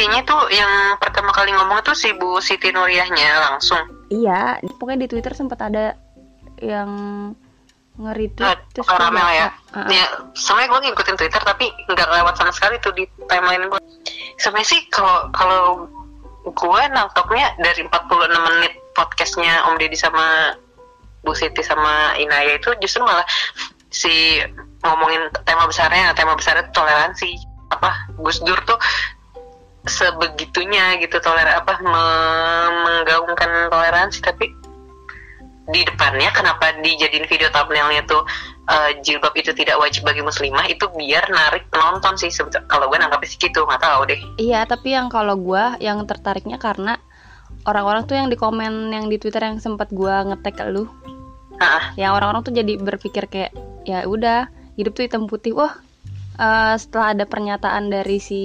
intinya tuh yang pertama kali ngomong itu si Bu Siti Nuriyahnya langsung iya pokoknya di Twitter sempat ada yang nge-retweet Nah, terus oh, gua rame lah ya. Ah, ah. Ya, sebenarnya gue ngikutin Twitter tapi nggak lewat sama sekali tuh di timeline gue. Sebenarnya sih kalau kalau gue nangkepnya dari 46 menit podcastnya Om Deddy sama Bu Siti sama Inaya itu justru malah si ngomongin tema besarnya, tema besarnya tuh toleransi. Apa Gus Dur tuh sebegitunya gitu toleran apa me- menggaungkan toleransi. Tapi di depannya kenapa dijadiin video thumbnailnya tuh eh, jilbab itu tidak wajib bagi muslimah itu biar narik penonton sih kalau gue nangkapnya sih gitu nggak tahu deh. Iya, tapi yang kalau gua yang tertariknya karena orang-orang tuh yang di komen yang di Twitter yang sempat gua ngetek ke lu, nah, yang orang-orang tuh jadi berpikir kayak ya udah hidup tuh hitam putih. Wah, eh, setelah ada pernyataan dari si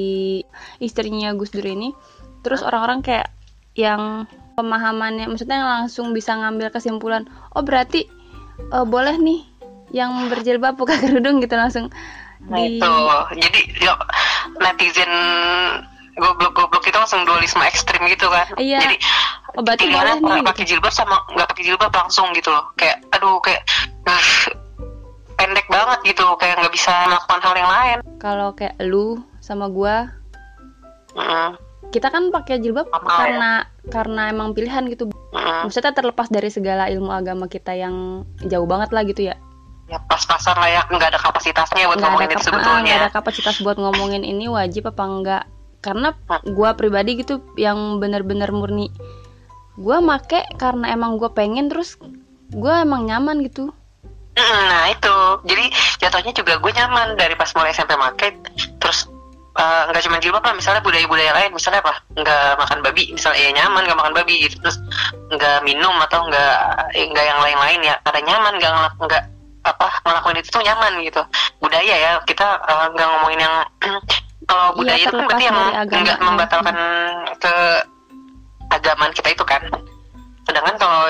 istrinya Gus Dur ini, terus orang-orang kayak yang pemahamannya, maksudnya yang langsung bisa ngambil kesimpulan, oh berarti eh, boleh nih yang berjilbab buka kerudung gitu langsung nah di itu. Jadi yuk netizen goblok-goblok itu langsung dualisme ekstrim gitu kan. Iya. jadi oh berarti pilihannya boleh nih pakai gitu. jilbab sama nggak pakai jilbab langsung gitu loh. Kayak aduh kayak uh, pendek banget gitu kayak bisa melakukan hal yang lain. Kalau kayak lu sama gua Mm, kita kan pakai jilbab Sama ya. karena karena emang pilihan gitu. Mm. maksudnya terlepas dari segala ilmu agama kita yang jauh banget lah gitu ya. Ya pas-pasan lah ya. Nggak ada kapasitasnya buat nggak ada, ngomongin itu kap- ah, sebetulnya. nggak ada kapasitas buat ngomongin ini wajib apa enggak karena gua pribadi gitu yang bener-bener murni. Gua make karena emang gua pengen terus gua emang nyaman gitu. Mm, Nah itu, jadi jatuhnya juga gue nyaman dari pas mulai SMP make, terus eh, nggak cuma jilbab lah, misalnya budaya-budaya lain, misalnya apa, nggak makan babi, misalnya ya nyaman nggak makan babi gitu, terus nggak minum atau nggak eh, nggak yang lain-lain ya, karena nyaman nggak nggak apa ngelakuin itu tuh nyaman gitu, budaya ya kita eh, nggak ngomongin yang kalau Iya, budaya itu kan berarti yang nggak membatalkan ke agamaan kita itu kan, sedangkan kalau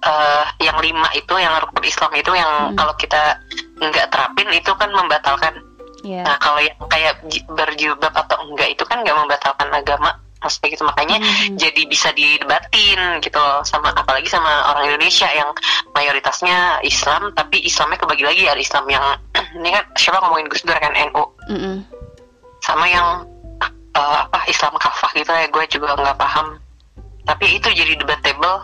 eh, yang lima itu yang rukun Islam itu yang Hmm. kalau kita nggak terapin itu kan membatalkan. ya Nah kalau yang kayak ji- berjilbab atau enggak itu kan nggak membatalkan agama maksudnya gitu makanya Mhm. jadi bisa didebatin gitu loh sama apalagi sama orang Indonesia yang mayoritasnya Islam tapi Islamnya kebagi lagi ada Islam yang ini kan siapa ngomongin Gus Dur kan NU Mm-mm. sama yang eh, apa Islam kafah gitu ya gue juga nggak paham tapi itu jadi debatable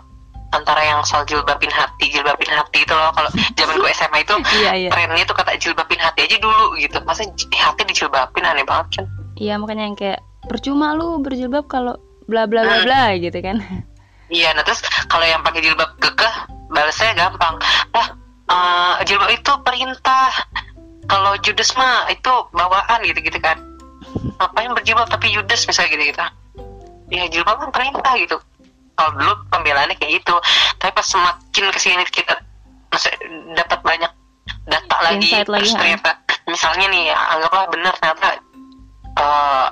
antara yang soal jilbabin hati jilbabin hati itu loh. Kalau zaman gue SMA itu iya iya. trennya tuh kata jilbabin hati aja dulu gitu. Masa hati dijilbabin aneh banget kan iya makanya yang kayak percuma lu berjilbab kalau bla bla bla bla gitu kan. Iya nah terus kalau yang pakai jilbab kekeh balasnya gampang. Lah eh, jilbab itu perintah. Kalau judes mah itu bawaan gitu gitu kan. Ngapain berjilbab tapi judes misalnya gitu gitu ya jilbab kan perintah gitu kalau dulu pembelaannya kayak gitu. Tapi pas semakin ke sini kita dapat banyak data lagi Insight lagi, terus ha. ternyata misalnya nih anggaplah benar ternyata eh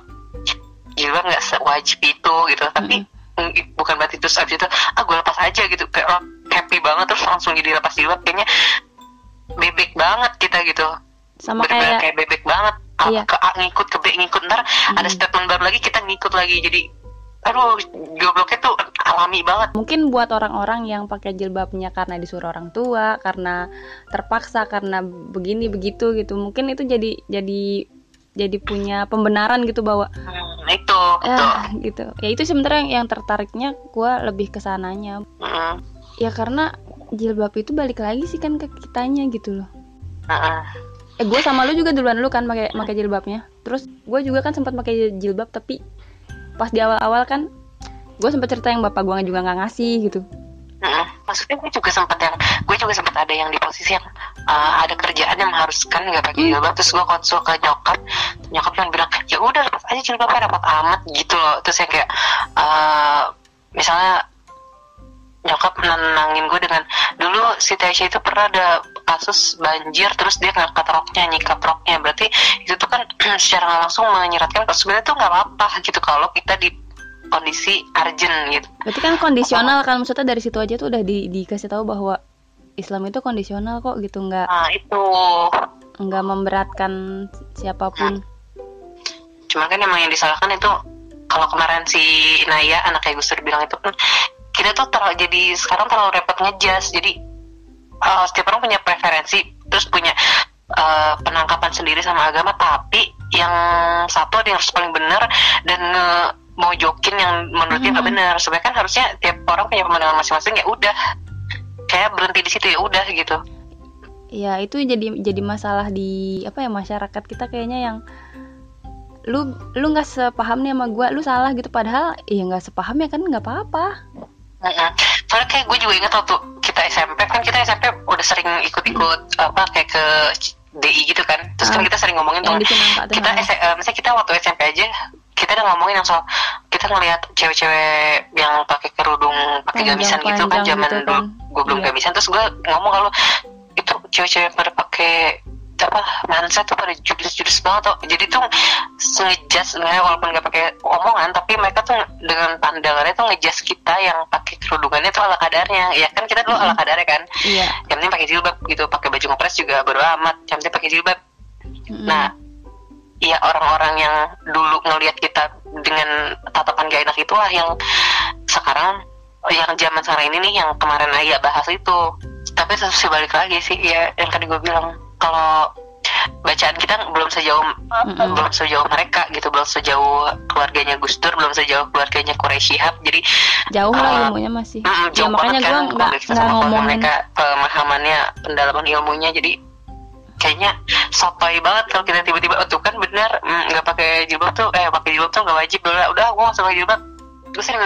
jilbab nggak wajib itu gitu. Tapi mm, bukan berarti terus abis itu ah gue lepas aja gitu. Kayak orang happy banget terus langsung jadi lepas jilbab kayaknya bebek banget kita gitu. Sama bener-bener kayak kayak bebek banget. A, Iya. ke A ngikut ke B ngikut. Ntar ada statement baru lagi kita ngikut lagi. Jadi aduh gobloknya tuh alami banget. Mungkin buat orang-orang yang pakai jilbabnya karena disuruh orang tua karena terpaksa karena begini begitu gitu. Mungkin itu jadi jadi jadi punya pembenaran gitu bahwa Hmm, itu ya tuh gitu. Ya itu sebenarnya yang, yang tertariknya gua lebih ke sananya. Mm, ya karena jilbab itu balik lagi sih kan ke kitanya gitu loh. Mm, eh gue sama lu juga duluan lu kan pakai pakai jilbabnya. Terus gue juga kan sempat pakai jilbab tapi pas di awal-awal kan gue sempat cerita yang bapak gue juga nggak ngasih gitu mm. maksudnya gue juga sempat yang gue juga sempat ada yang di posisi yang uh, ada kerjaan yang mengharuskan nggak pakai Hmm. jilbab terus gue konsul ke nyokap nyokap yang bilang ya udah lepas aja jilbabnya dapat amat gitu loh terus yang kayak uh, misalnya nyokap nenangin gue dengan dulu si Tasya itu pernah ada kasus banjir terus dia ngangkat roknya nyikap roknya. Berarti itu tuh kan secara langsung menyeratkan kalau sebenarnya tuh nggak apa-apa gitu kalau kita di kondisi urgent gitu. Berarti kan kondisional kan maksudnya dari situ aja tuh udah di, dikasih tahu bahwa Islam itu kondisional kok gitu nggak nah itu. nggak memberatkan siapa pun. Cuman kan emang yang disalahkan itu kalau kemarin si Naya anaknya Gus Dur bilang itu kan kita tuh terlalu jadi sekarang terlalu repot ngejas jadi uh, setiap orang punya preferensi terus punya uh, penangkapan sendiri sama agama tapi yang satu ada yang harus paling benar dan uh, mau jokin yang menurutnya nggak Hmm. benar. Sebenarnya kan harusnya tiap orang punya pemandangan masing-masing ya udah. Kayak berhenti di situ ya udah gitu. Ya itu jadi jadi masalah di apa ya masyarakat kita kayaknya yang lu lu nggak sepaham nih sama gua lu salah gitu. Padahal iya nggak sepaham ya kan nggak apa-apa. Mm-mm. Soalnya kayak gue juga ingat waktu kita SMP kan kita SMP udah sering ikut-ikut apa kayak ke DI gitu kan. Terus kan Ah, kita sering ngomongin tuh kita. S- eh, misalnya kita waktu SMP aja kita udah ngomongin yang soal kita ngelihat cewek-cewek yang pakai kerudung pakai gamisan gitu kan zaman gitu dulu kan. gue belum Iya. gamisan terus gue ngomong kalau itu cewek-cewek pada pakai apa manset tuh pada judes-judes banget tuh jadi tuh ngejas sebenarnya walaupun nggak pakai omongan tapi mereka tuh dengan pandangannya tuh ngejas kita yang pakai kerudungannya tuh ala kadarnya. Ya kan kita dulu ala kadarnya kan? Iya. Yang penting pakai jilbab gitu pakai baju ngepres juga baru amat. Yang penting pakai jilbab. Mm-mm. nah ya orang-orang yang dulu ngelihat kita dengan tatapan gak enak itulah yang sekarang yang zaman sekarang ini nih yang kemarin Ayah bahas itu. Tapi terus balik lagi sih ya yang tadi gue bilang. Kalau bacaan kita belum sejauh Mm-mm. belum sejauh mereka gitu belum sejauh keluarganya Gus Dur belum sejauh keluarganya Quraisy Shihab. Jadi jauh lah uh, ilmunya masih. Mm, ya jauh makanya banget gua kan nggak kita nggak keluarga ngomongin mereka pemahamannya pendalaman ilmunya. Jadi kayaknya sotoy banget kalau kita tiba-tiba oh, tuh kan benar mm, nggak pakai jilbab tuh eh pakai jilbab tuh nggak wajib udah udah gua nggak pakai jilbab. Terus sering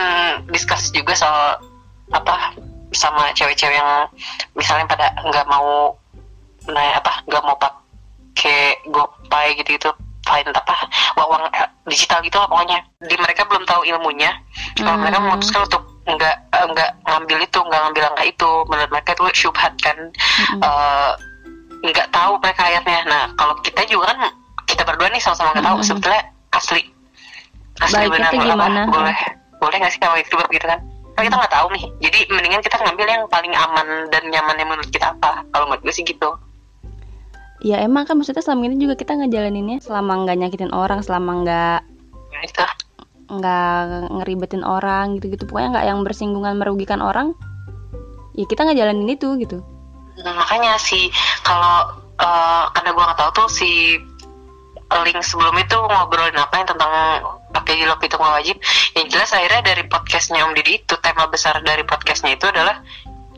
discuss juga soal apa sama cewek-cewek yang misalnya pada nggak mau nah apa nggak mau pakai gopay gitu gitu fine apa? Uang eh, digital gitu lah pokoknya. Di mereka belum tahu ilmunya. Kalau mereka Hmm. memutuskan untuk nggak eh, nggak ngambil itu nggak ngambil angka itu. Menurut mereka itu syubhat kan. Mm-mm. eh, nggak tahu mereka ayatnya nah kalau kita juga kan kita berdua nih sama-sama nggak tahu Mm-mm. sebetulnya asli. Asli benar tuh apa, gimana? boleh boleh nggak sih kalau itu gitu kan? Kan kita nggak tahu nih. Jadi mendingan kita ngambil yang paling aman dan nyaman yang menurut kita apa. Kalau menurut gue sih gitu ya emang kan maksudnya selama ini juga kita ngejalaninnya selama nggak nyakitin orang selama nggak nggak ngeribetin orang gitu-gitu. Pokoknya nggak yang bersinggungan merugikan orang ya kita ngejalanin itu gitu. Nah, makanya sih kalau eh, karena gue nggak tahu tuh si link sebelum itu ngobrolin apa yang tentang pakai jilbab itu nggak wajib yang jelas akhirnya dari podcastnya Om Didi itu tema besar dari podcastnya itu adalah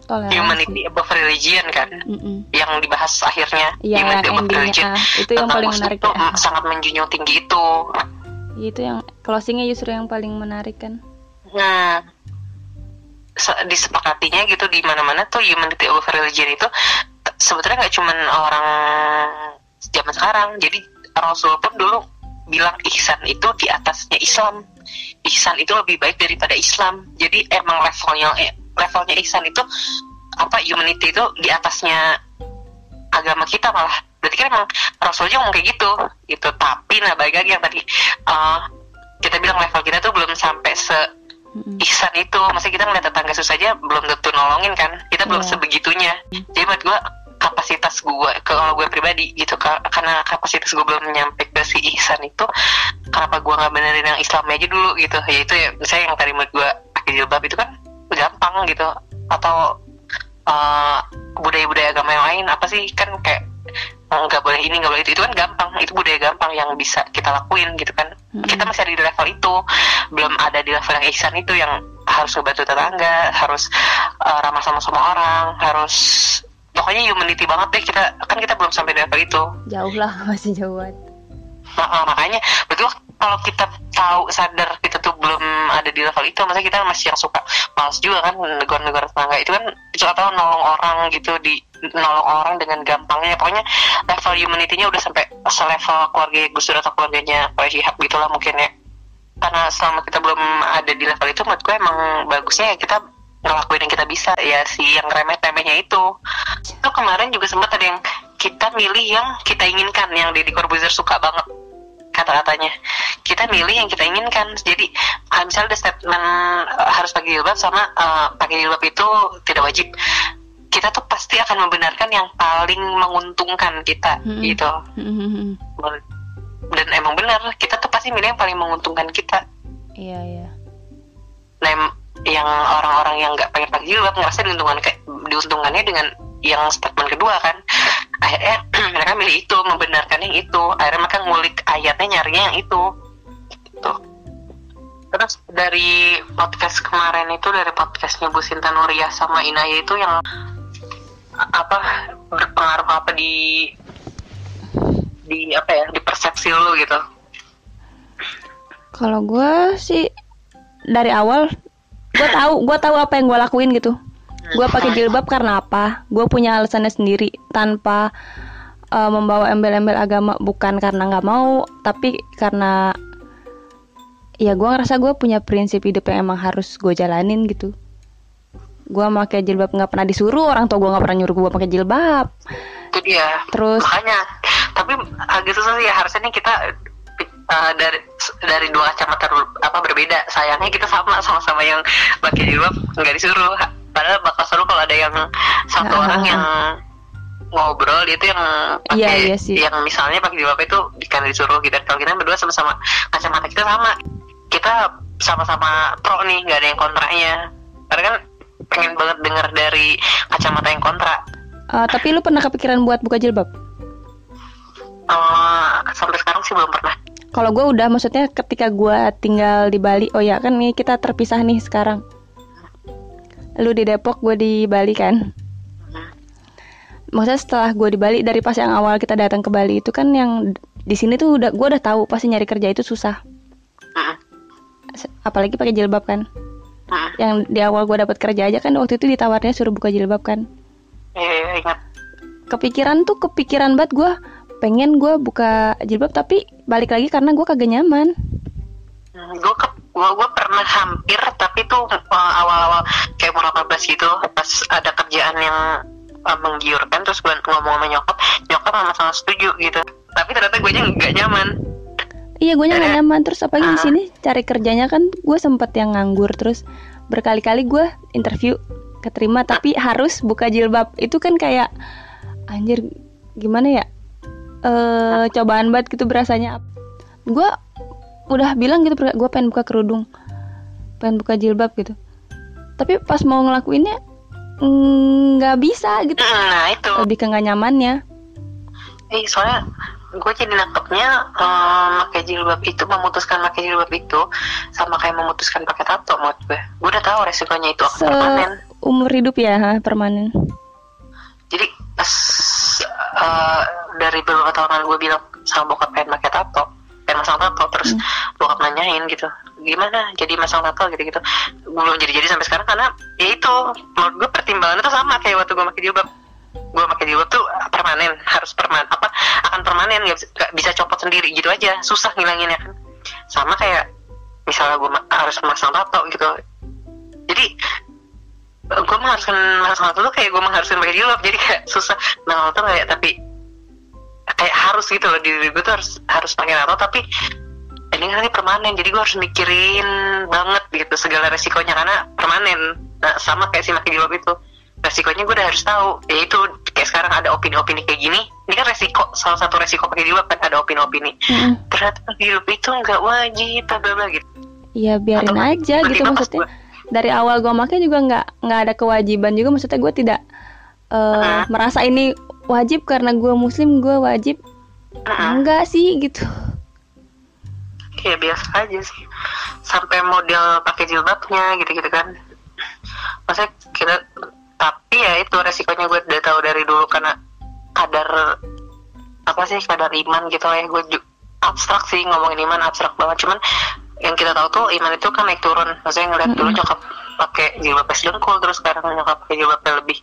toleransi humanity above religion kan Mm-mm. yang dibahas akhirnya Iya, humanity above religion ah, itu yang paling menarik tuh ya. mm, sangat menjunjung tinggi itu Ya, itu yang closingnya justru yang paling menarik kan Nah, se- disepakatinya gitu di mana-mana tuh humanity over religion itu sebetulnya nggak cuman orang zaman sekarang. Jadi Rasul pun dulu bilang ihsan itu di atasnya Islam. Ihsan itu lebih baik daripada Islam. Jadi emang levelnya eh, levelnya ihsan itu apa humanity itu di atasnya agama kita malah. Berarti kan emang Rasul juga ngomong kayak gitu gitu. Tapi nah balik lagi yang tadi eh, kita bilang level kita tuh belum sampai se ihsan itu maksudnya kita ngeliat tetangga susah aja belum tentu nolongin kan kita belum Iya. sebegitunya jadi buat gue kapasitas gue kalau gue pribadi gitu ka- karena kapasitas gue belum nyampe ke si ihsan itu kenapa gue nggak benerin yang Islam aja dulu gitu ya itu ya misalnya yang tadi menurut gue pakai jilbab itu kan gampang gitu. Atau eh, budaya-budaya agama yang lain apa sih? Kan kayak eh, nggak boleh ini nggak boleh itu. Itu kan gampang. Itu budaya gampang yang bisa kita lakuin gitu kan. Mm-mm. kita masih ada di level itu. Belum ada di level yang ihsan itu yang harus ngebantu tetangga harus uh, ramah sama semua orang harus pokoknya humanity banget deh. Kita kan kita belum sampai di level itu. Jauh lah masih jauh banget. Nah, uh, makanya betul kalau kita tahu sadar belum ada di level itu masa kita masih yang suka males juga kan negara-negara tetangga. Itu kan itu atau nolong orang gitu di nolong orang dengan gampangnya. Pokoknya level humanity-nya udah sampai selevel keluarga Gus Dur atau keluarganya Pak Syihab gitulah mungkin ya. Karena selama kita belum ada di level itu menurut gue emang bagusnya ya kita ngelakuin yang kita bisa. Ya si yang remeh-temehnya itu. Itu kemarin juga sempat ada yang kita milih yang kita inginkan yang Deddy Corbuzier suka banget kata-katanya kita milih yang kita inginkan. Jadi misalnya ada statement eh, harus pakai jilbab sama eh, pakai jilbab itu tidak wajib. Kita tuh pasti akan membenarkan yang paling menguntungkan kita Mm-mm. gitu. Mm-mm. dan emang benar kita tuh pasti milih yang paling menguntungkan kita. Iya iya. Nah yang orang-orang yang nggak pengen pakai jilbab ngerasa diuntungkan kayak diuntungkannya dengan yang statement kedua kan. Akhirnya mereka milih itu membenarkan yang itu. Akhirnya mereka ngulik ayatnya nyarinya yang itu gitu terus dari podcast kemarin itu dari podcastnya Bu Sinta Nuria sama Inaya itu yang apa berpengaruh apa di di apa ya di persepsi lu gitu? Kalau gue sih dari awal gue tahu gue tahu apa yang gue lakuin gitu. Gue pakai jilbab karena apa? Gue punya alasannya sendiri tanpa uh, membawa embel-embel agama. Bukan karena nggak mau tapi karena ya gue ngerasa gue punya prinsip hidup yang emang harus gue jalanin gitu. Gue pakai jilbab nggak pernah disuruh orang tua gue nggak pernah nyuruh gue pakai jilbab. Itu dia terus makanya tapi agak susah sih ya harusnya nih kita uh, dari dari dua kacamata apa berbeda. Sayangnya kita sama sama-sama yang pakai jilbab nggak disuruh. Padahal bakal seru kalau ada yang satu Ah, orang yang ngobrol dia tuh yang pakai Iya, iya sih. yang misalnya pakai jilbab itu karena disuruh gitu. Kalau kita berdua sama-sama kacamata kita sama kita sama-sama pro nih nggak ada yang kontraknya karena kan pengen banget dengar dari kacamata yang kontra Uh, tapi lu pernah kepikiran buat buka jilbab Eh, sampai sekarang sih belum pernah Kalau gue udah maksudnya ketika gue tinggal di Bali, oh ya kan nih kita terpisah nih sekarang. Lu di Depok, gue di Bali kan. Maksudnya setelah gue di Bali dari pas yang awal kita datang ke Bali itu kan yang di sini tuh udah gue udah tahu pasti nyari kerja itu susah. Apalagi pakai jilbab kan. Mm-mm. Yang di awal gue dapat kerja aja kan waktu itu ditawarnya suruh buka jilbab kan. Iya, iya, ingat. Kepikiran tuh kepikiran banget gue pengen gue buka jilbab tapi balik lagi karena gue kagak nyaman. Gue ke, gua, gua pernah hampir, tapi tuh uh, awal-awal kayak umur 18 gitu, pas ada kerjaan yang uh, menggiurkan, terus gue ngomong sama nyokap, nyokap sama sama setuju gitu. Tapi ternyata gue nya nggak nyaman. Iya, gue nggak Eh, nyaman. Terus apalagi di ah. sini cari kerjanya kan gue sempet yang nganggur. Terus berkali-kali gue interview keterima tapi harus buka jilbab. Itu kan kayak anjir gimana ya? Eh cobaan banget gitu berasanya. Gue udah bilang gitu gue pengen buka kerudung pengen buka jilbab gitu. Tapi pas mau ngelakuinnya mm, nggak bisa gitu. Mm, Nah itu, lebih ke nggak nyamannya. Eh, soalnya gue jadi nangkepnya um, pakai jilbab itu memutuskan pakai jilbab itu sama kayak memutuskan pakai tato menurut gue. Gue udah tahu resikonya itu akan Se- permanen. umur hidup ya ha, permanen. Jadi pas uh, dari beberapa tahun lalu gue bilang sama bokap pengen pakai tato pengen masang tato. Terus bokap nanyain gitu gimana? Jadi masang tato? Gitu gitu. Belum jadi jadi sampai sekarang karena ya itu menurut gue pertimbangannya tuh sama kayak waktu gue pakai jilbab gue pakai jilbab tuh permanen harus permanen apa akan permanen nggak bisa, nggak bisa copot sendiri gitu aja susah ngilanginnya kan. Sama kayak misalnya gue ma- harus masang tato gitu. Jadi gue mengharuskan masang tato tuh kayak gue mengharuskan pakai jilbab jadi kayak susah. Nah tato kayak tapi kayak harus gitu loh di diri gue tuh harus harus pakai tato tapi ini kan ini permanen jadi gue harus mikirin banget gitu segala resikonya karena permanen. Nah, sama kayak si pakai jilbab itu resikonya gue udah harus tahu yaitu kayak sekarang ada opini-opini kayak gini ini kan resiko salah satu resiko pakai jilbab kan ada opini-opini Mm-mm. ternyata jilbab itu nggak wajib bla bla gitu Iya biarin Atau aja gitu maksudnya. gua- Dari awal gue make juga nggak nggak ada kewajiban juga maksudnya gue tidak eh, Ah. merasa ini wajib karena gue muslim gue wajib Mm-mm. enggak sih gitu. ya biasa aja sih sampai model pakai jilbabnya gitu-gitu kan maksudnya kita tapi ya itu resikonya gue udah tahu dari dulu karena kadar apa sih kadar iman gitu lah ya. Gue abstrak sih ngomongin iman abstrak banget. Cuman yang kita tahu tuh iman itu kan naik turun. Maksudnya ngeliat dulu Mm-mm. nyokap pakai jilbab es dengkul terus sekarang nyokap pakai jilbabnya lebih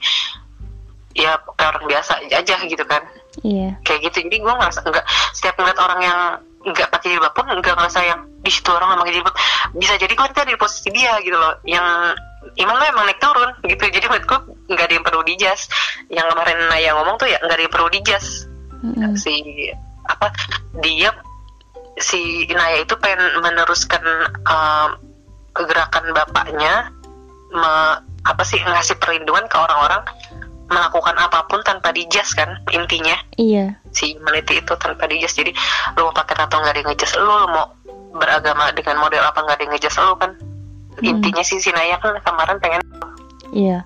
ya kayak orang biasa aja gitu kan. Iya. kayak gitu. Jadi gue ngerasa enggak setiap ngeliat orang yang nggak pakai jilbab pun enggak ngerasa yang di situ orang nggak pakai jilbab. Bisa jadi gue nanti ada di posisi dia gitu loh. Yang iman lo emang naik turun gitu. Jadi menurut gue nggak ada yang perlu dijas yang kemarin Naya ngomong tuh ya nggak ada yang perlu dijas Mm-mm. si apa dia si Naya itu pengen meneruskan um, gerakan bapaknya me- apa sih ngasih perlindungan ke orang-orang melakukan apa pun tanpa dijas kan intinya. Iya. si humanity itu tanpa dijas jadi lu mau pakai tato nggak ada yang ngejas lu, lu mau beragama dengan model apa nggak ada yang ngejudge lu kan Hmm. intinya sih si Naya kan kemarin pengen iya.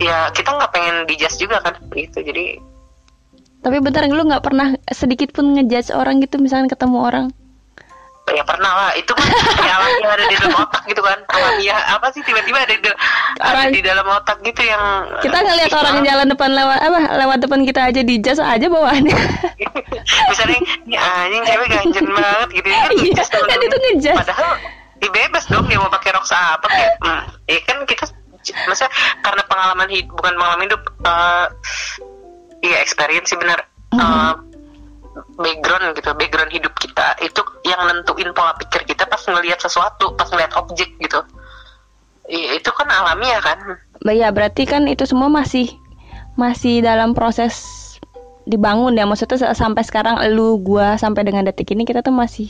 Ya kita nggak pengen dijudge juga kan gitu. Jadi tapi bentar lu nggak pernah sedikit pun ngejudge orang gitu misalnya ketemu orang? Ya pernah lah. Itu kan ya alamiah ada di dalam otak gitu kan. Alamiah apa sih tiba-tiba ada di, ada Orang- di dalam otak gitu yang kita ngelihat orang yang jalan depan lewat apa lewat depan kita aja dijudge aja bawaannya. Misalnya ini anjing cewek ganjen banget gitu. Ya kan Iya, kan itu ngejudge. padahal ya bebas dong dia mau pakai rok apa kayak hmm, ya kan kita masa karena pengalaman hidup bukan pengalaman hidup eh iya experience sih benar. Eh, background gitu background hidup kita itu yang nentuin pola pikir kita pas ngelihat sesuatu pas ngelihat objek gitu. Iya, itu kan alamiah kan? Ba- ya berarti kan itu semua masih masih dalam proses dibangun ya. Maksudnya sa- sampai sekarang lu gua sampai dengan detik ini kita tuh masih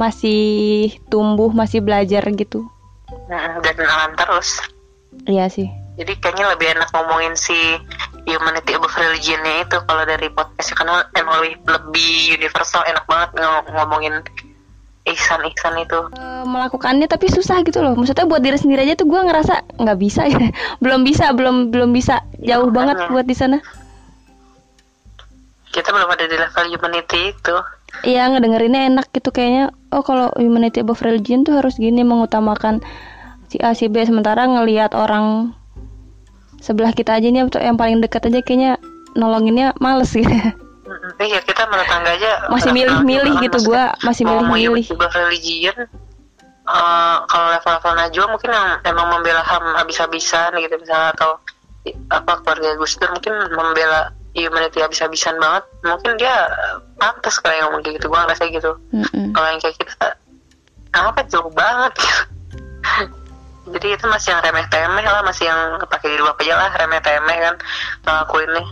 masih tumbuh masih belajar gitu. Nah, dan alam terus. Iya sih. Jadi kayaknya lebih enak ngomongin si humanity above religionnya itu kalau dari podcastnya karena emang lebih lebih universal enak banget ng- ngomongin ihsan ihsan itu. Eh, melakukannya tapi susah gitu loh. Maksudnya buat diri sendiri aja tuh gua ngerasa nggak bisa ya. Belum bisa belum belum bisa. Jauh makanya. banget buat di sana. Kita belum ada di level humanity itu Iya ngedengerinnya enak gitu kayaknya. Oh kalau humanity above religion tuh harus gini mengutamakan si A si B. Sementara ngelihat orang sebelah kita aja nih yang paling dekat aja kayaknya nolonginnya males gitu. Iya kita menurut tangga aja Masih milih-milih gitu, gua masih milih-milih. religion eh, kalau level-level Najwa mungkin yang emang membela HAM habis-habisan gitu misalnya atau apa keluarga Gus Dur mungkin membela humanity habis-habisan banget. Mungkin dia eh, pantas kayak ngomong kayak gitu. Gua ngerasa gitu. Mm-mm. kalau yang kayak kita apa jauh banget? Jadi itu masih yang remeh temeh lah masih yang pakai jilbab aja lah remeh temeh kan ngelakuinnya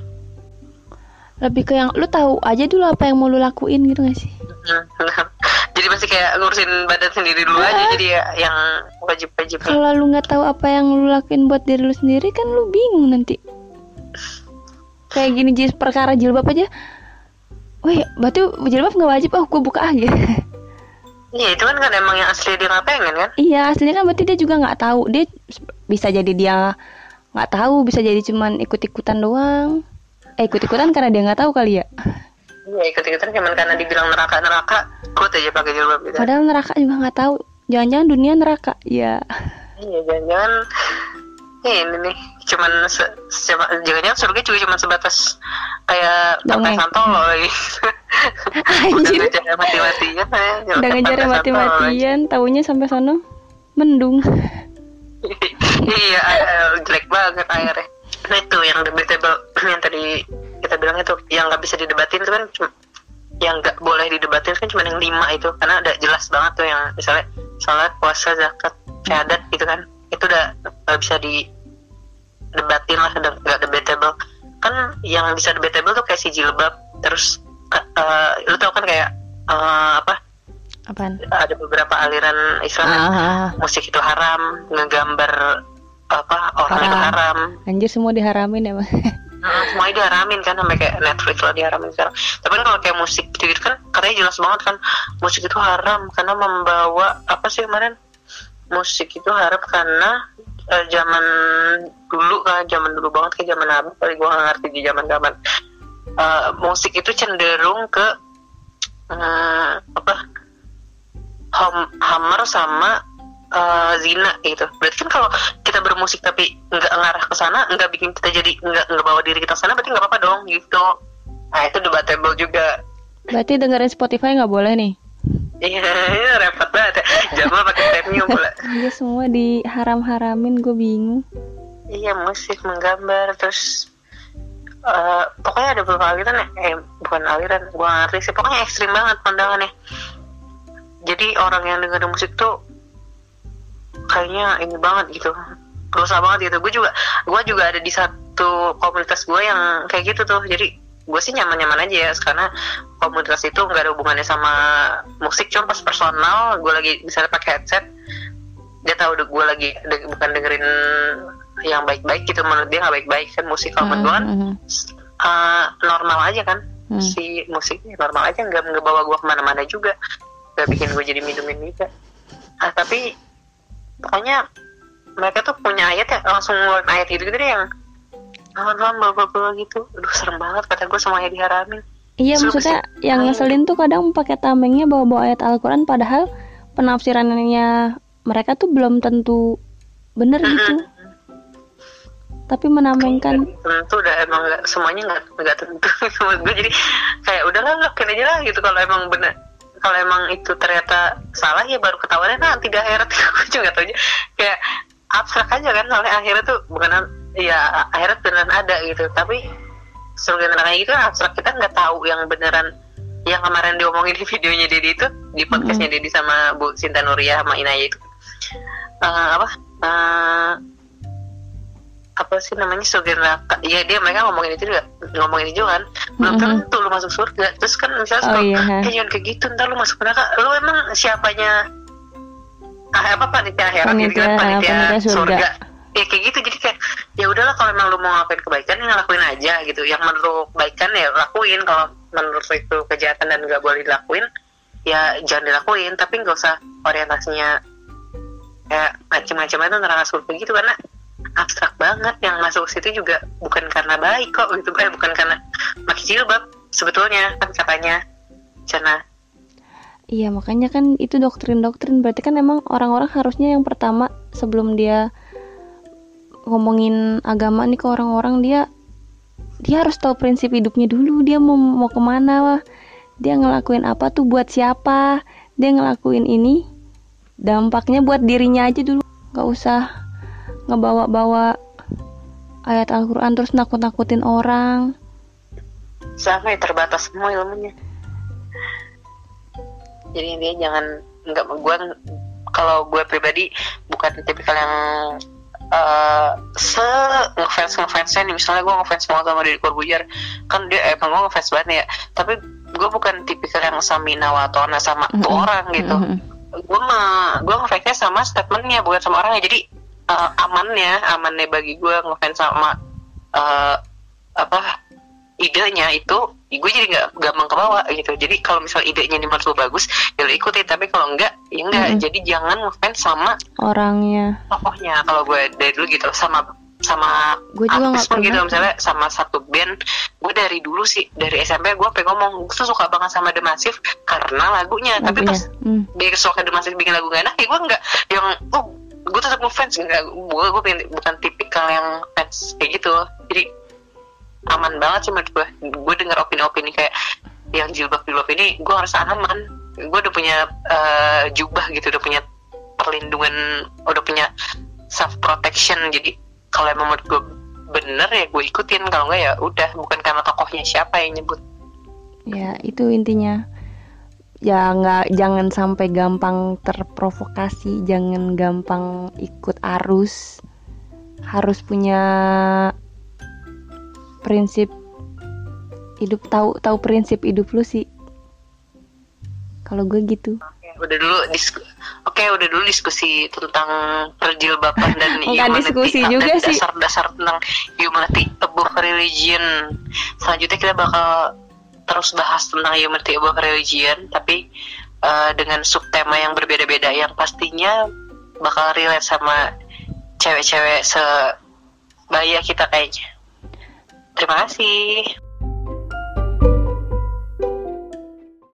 lebih ke yang lu tahu aja dulu apa yang mau lu lakuin gitu gak sih? Hmm. jadi masih kayak ngurusin badan sendiri dulu aja jadi ya yang wajib-wajib. Kalau lu nggak tahu apa yang lu lakuin buat diri lu sendiri kan lu bingung nanti kayak gini jis perkara jilbab aja. Wih, berarti jilbab nggak wajib, oh gue buka aja. Iya itu kan kan emang yang asli dia nggak pengen kan? Iya aslinya kan berarti dia juga nggak tahu. Dia bisa jadi dia nggak tahu bisa jadi cuman ikut-ikutan doang. Eh ikut-ikutan karena dia nggak tahu kali ya? Iya ikut-ikutan cuman karena dibilang neraka-neraka Ikut aja pakai jilbab gitu. Padahal neraka juga nggak tahu. Jangan-jangan dunia neraka ya. Iya jangan-jangan ini nih cuman jangan-jangan surga juga cuman sebatas kayak pantai santolo lagi Anjir. udah ngejar mati-matian ya udah Pantai ngejar lagi. mati-matian taunya sampai sono mendung. Iya eh, jelek banget airnya nah itu yang debatable yang tadi kita bilang itu yang nggak bisa didebatin itu kan cuma yang nggak boleh didebatin kan cuma yang lima itu karena udah jelas banget tuh yang misalnya salat puasa zakat syahadat gitu kan. Itu udah nggak bisa didebatin lah nggak debatable. Kan yang bisa debatable tuh kayak si jilbab terus eh, lu tau kan kayak eh, apa? Apaan? Ada beberapa aliran Islam ah, musik itu haram ngegambar apa orang itu Haram. haram. Anjir semua diharamin ya Bang. Hmm, semuanya diharamin kan sampai kayak Netflix lah diharamin sekarang. Tapi kan kalau kayak musik gitu, gitu kan katanya jelas banget kan musik itu haram karena membawa apa sih kemarin? Musik itu haram karena eh, zaman dulu kan zaman dulu banget kayak zaman apa kali gua nggak ngerti di zaman kapan Eh, musik itu cenderung ke eh, apa ham- hammer sama eh, zina gitu. Berarti kan kalau kita bermusik tapi nggak ngarah ke sana, nggak bikin kita jadi nggak nggak bawa diri kita sana, berarti nggak apa-apa dong gitu. Nah itu debatable juga. berarti dengerin Spotify nggak boleh nih Iya, iya, repot banget. ya. Jamal pakai premium pula. Iya semua diharam-haramin gue bingung Iya musik menggambar terus eh, pokoknya ada beberapa aliran ya, eh bukan aliran, nggak ngerti sih. Pokoknya ekstrim banget pandangannya. Jadi orang yang dengerin musik tuh kayaknya ini banget gitu, berusaha banget gitu. Gue juga, gue juga ada di satu komunitas gue yang kayak gitu tuh. Jadi gue sih nyaman-nyaman aja ya, karena komunitas itu nggak ada hubungannya sama musik, cuma pas personal gue lagi misalnya pakai headset, dia tahu gue lagi de- bukan dengerin yang baik-baik gitu menurut dia nggak baik-baik kan musik kalau menurut gue kan Mhm. uh, normal aja kan Hmm. si musiknya normal aja nggak nggak bawa gue ke mana-mana juga gak bikin gue jadi minumin juga ah tapi pokoknya mereka tuh punya ayat ya langsung ngeluarin ayat gitu gitu deh yang bla bla bla gitu aduh serem banget kata gue semuanya diharamin Iya Suruh maksudnya yang ngeselin tuh kadang pakai tamengnya bawa-bawa ayat Al-Quran padahal penafsirannya mereka tuh belum tentu bener gitu. Tapi menamengkan. Tentu udah emang nggak semuanya nggak nggak tentu. Menurut gue jadi kayak udahlah lakuin aja lah gitu. Kalau emang bener kalau emang itu ternyata salah ya baru ketahuan nah tidak akhirat. Gue juga tahu aja. Kayak abstrak aja kan soalnya akhirat tuh bukan ya akhirat beneran ada gitu. Tapi surga neraka gitu kan abstrak kita nggak tahu yang beneran yang kemarin diomongin di videonya Dedi itu di podcastnya Dedi sama Bu Sinta Nuria sama Inaya itu. Eh, apa? Eh, apa sih namanya surga neraka ya dia mereka ngomongin itu juga ngomongin itu juga kan. Belum Mhm. tentu lu masuk surga. Terus kan misalnya Oh, iya, eh jangan kayak gitu ntar lu masuk neraka. Lu emang siapanya ah apa panitia akhirat gitu kan Panitia- panitia, panitia surga. surga. Ya kayak gitu. Jadi kayak ya udahlah kalau emang lu mau ngelakuin kebaikan ya ngelakuin aja gitu. Yang menurut kebaikan ya lakuin. Kalau menurut itu kejahatan dan nggak boleh dilakuin ya jangan dilakuin. Tapi nggak usah orientasinya kayak macam-macam itu neraka surga gitu. Karena abstrak banget. Yang masuk ke situ juga bukan karena baik kok gitu. Eh bukan karena pakai jilbab sebetulnya. Kan katanya cina Iya makanya kan itu doktrin-doktrin. Berarti kan emang orang-orang harusnya yang pertama sebelum dia ngomongin agama nih ke orang-orang dia dia harus tahu prinsip hidupnya dulu. Dia mau mau ke mana? Wah dia ngelakuin apa tuh? Buat siapa? Dia ngelakuin ini. Dampaknya buat dirinya aja dulu. Nggak usah ngebawa-bawa ayat Al-Quran terus nakut-nakutin orang. Sama ya terbatas semua ilmunya. Jadi dia jangan nggak gue kalau gue pribadi bukan tipikal yang eh se ngefans ngefansnya nih misalnya gue ngefans banget sama Deddy Corbuzier kan dia emang gue ngefans banget ya tapi gue bukan tipikal yang samina watona sama tuh Mhm. orang gitu Mhm. gue mah gue ngefansnya sama statementnya bukan sama orangnya jadi eh, amannya amannya bagi gue ngefans sama eh, apa idenya itu gue jadi nggak gampang ke bawah gitu. Jadi kalau misal idenya di lu bagus ya lu ikutin. Tapi kalau enggak ya enggak Mhm. jadi jangan ngefans sama orangnya. tokohnya. Kalau gue dari dulu gitu sama sama Gue juga artis pun gitu misalnya sama satu band. Gue dari dulu sih dari SMP gue pengen ngomong gue tuh suka banget sama The Massive karena lagunya. Tapi lagunya. pas Hmm. dia suka The Massive bikin lagu gak enak ya gue enggak yang oh gue tetap ngefans. Enggak gue gue bukan tipikal yang fans kayak gitu. Jadi aman banget sih menurut gue gue dengar opini-opini kayak yang jilbab jilbab ini gue harus aman. Gue udah punya eh, jubah gitu udah punya perlindungan udah punya self protection jadi kalau emang menurut gue bener ya gue ikutin. Kalau enggak ya udah bukan karena tokohnya siapa yang nyebut. Ya, itu intinya. Ya nggak jangan sampai gampang terprovokasi, jangan gampang ikut arus. Harus punya prinsip hidup tahu tahu prinsip hidup lu sih. Kalau gue gitu. Oke, udah dulu disku Oke, udah dulu diskusi tentang perjilbaban dan Enggak humanity diskusi dan juga sih. dasar-dasar tentang humanity above religion. Selanjutnya kita bakal terus bahas tentang humanity above religion, tapi eh, dengan subtema yang berbeda-beda yang pastinya bakal relate sama cewek-cewek sebaya kita kayaknya. Terima kasih.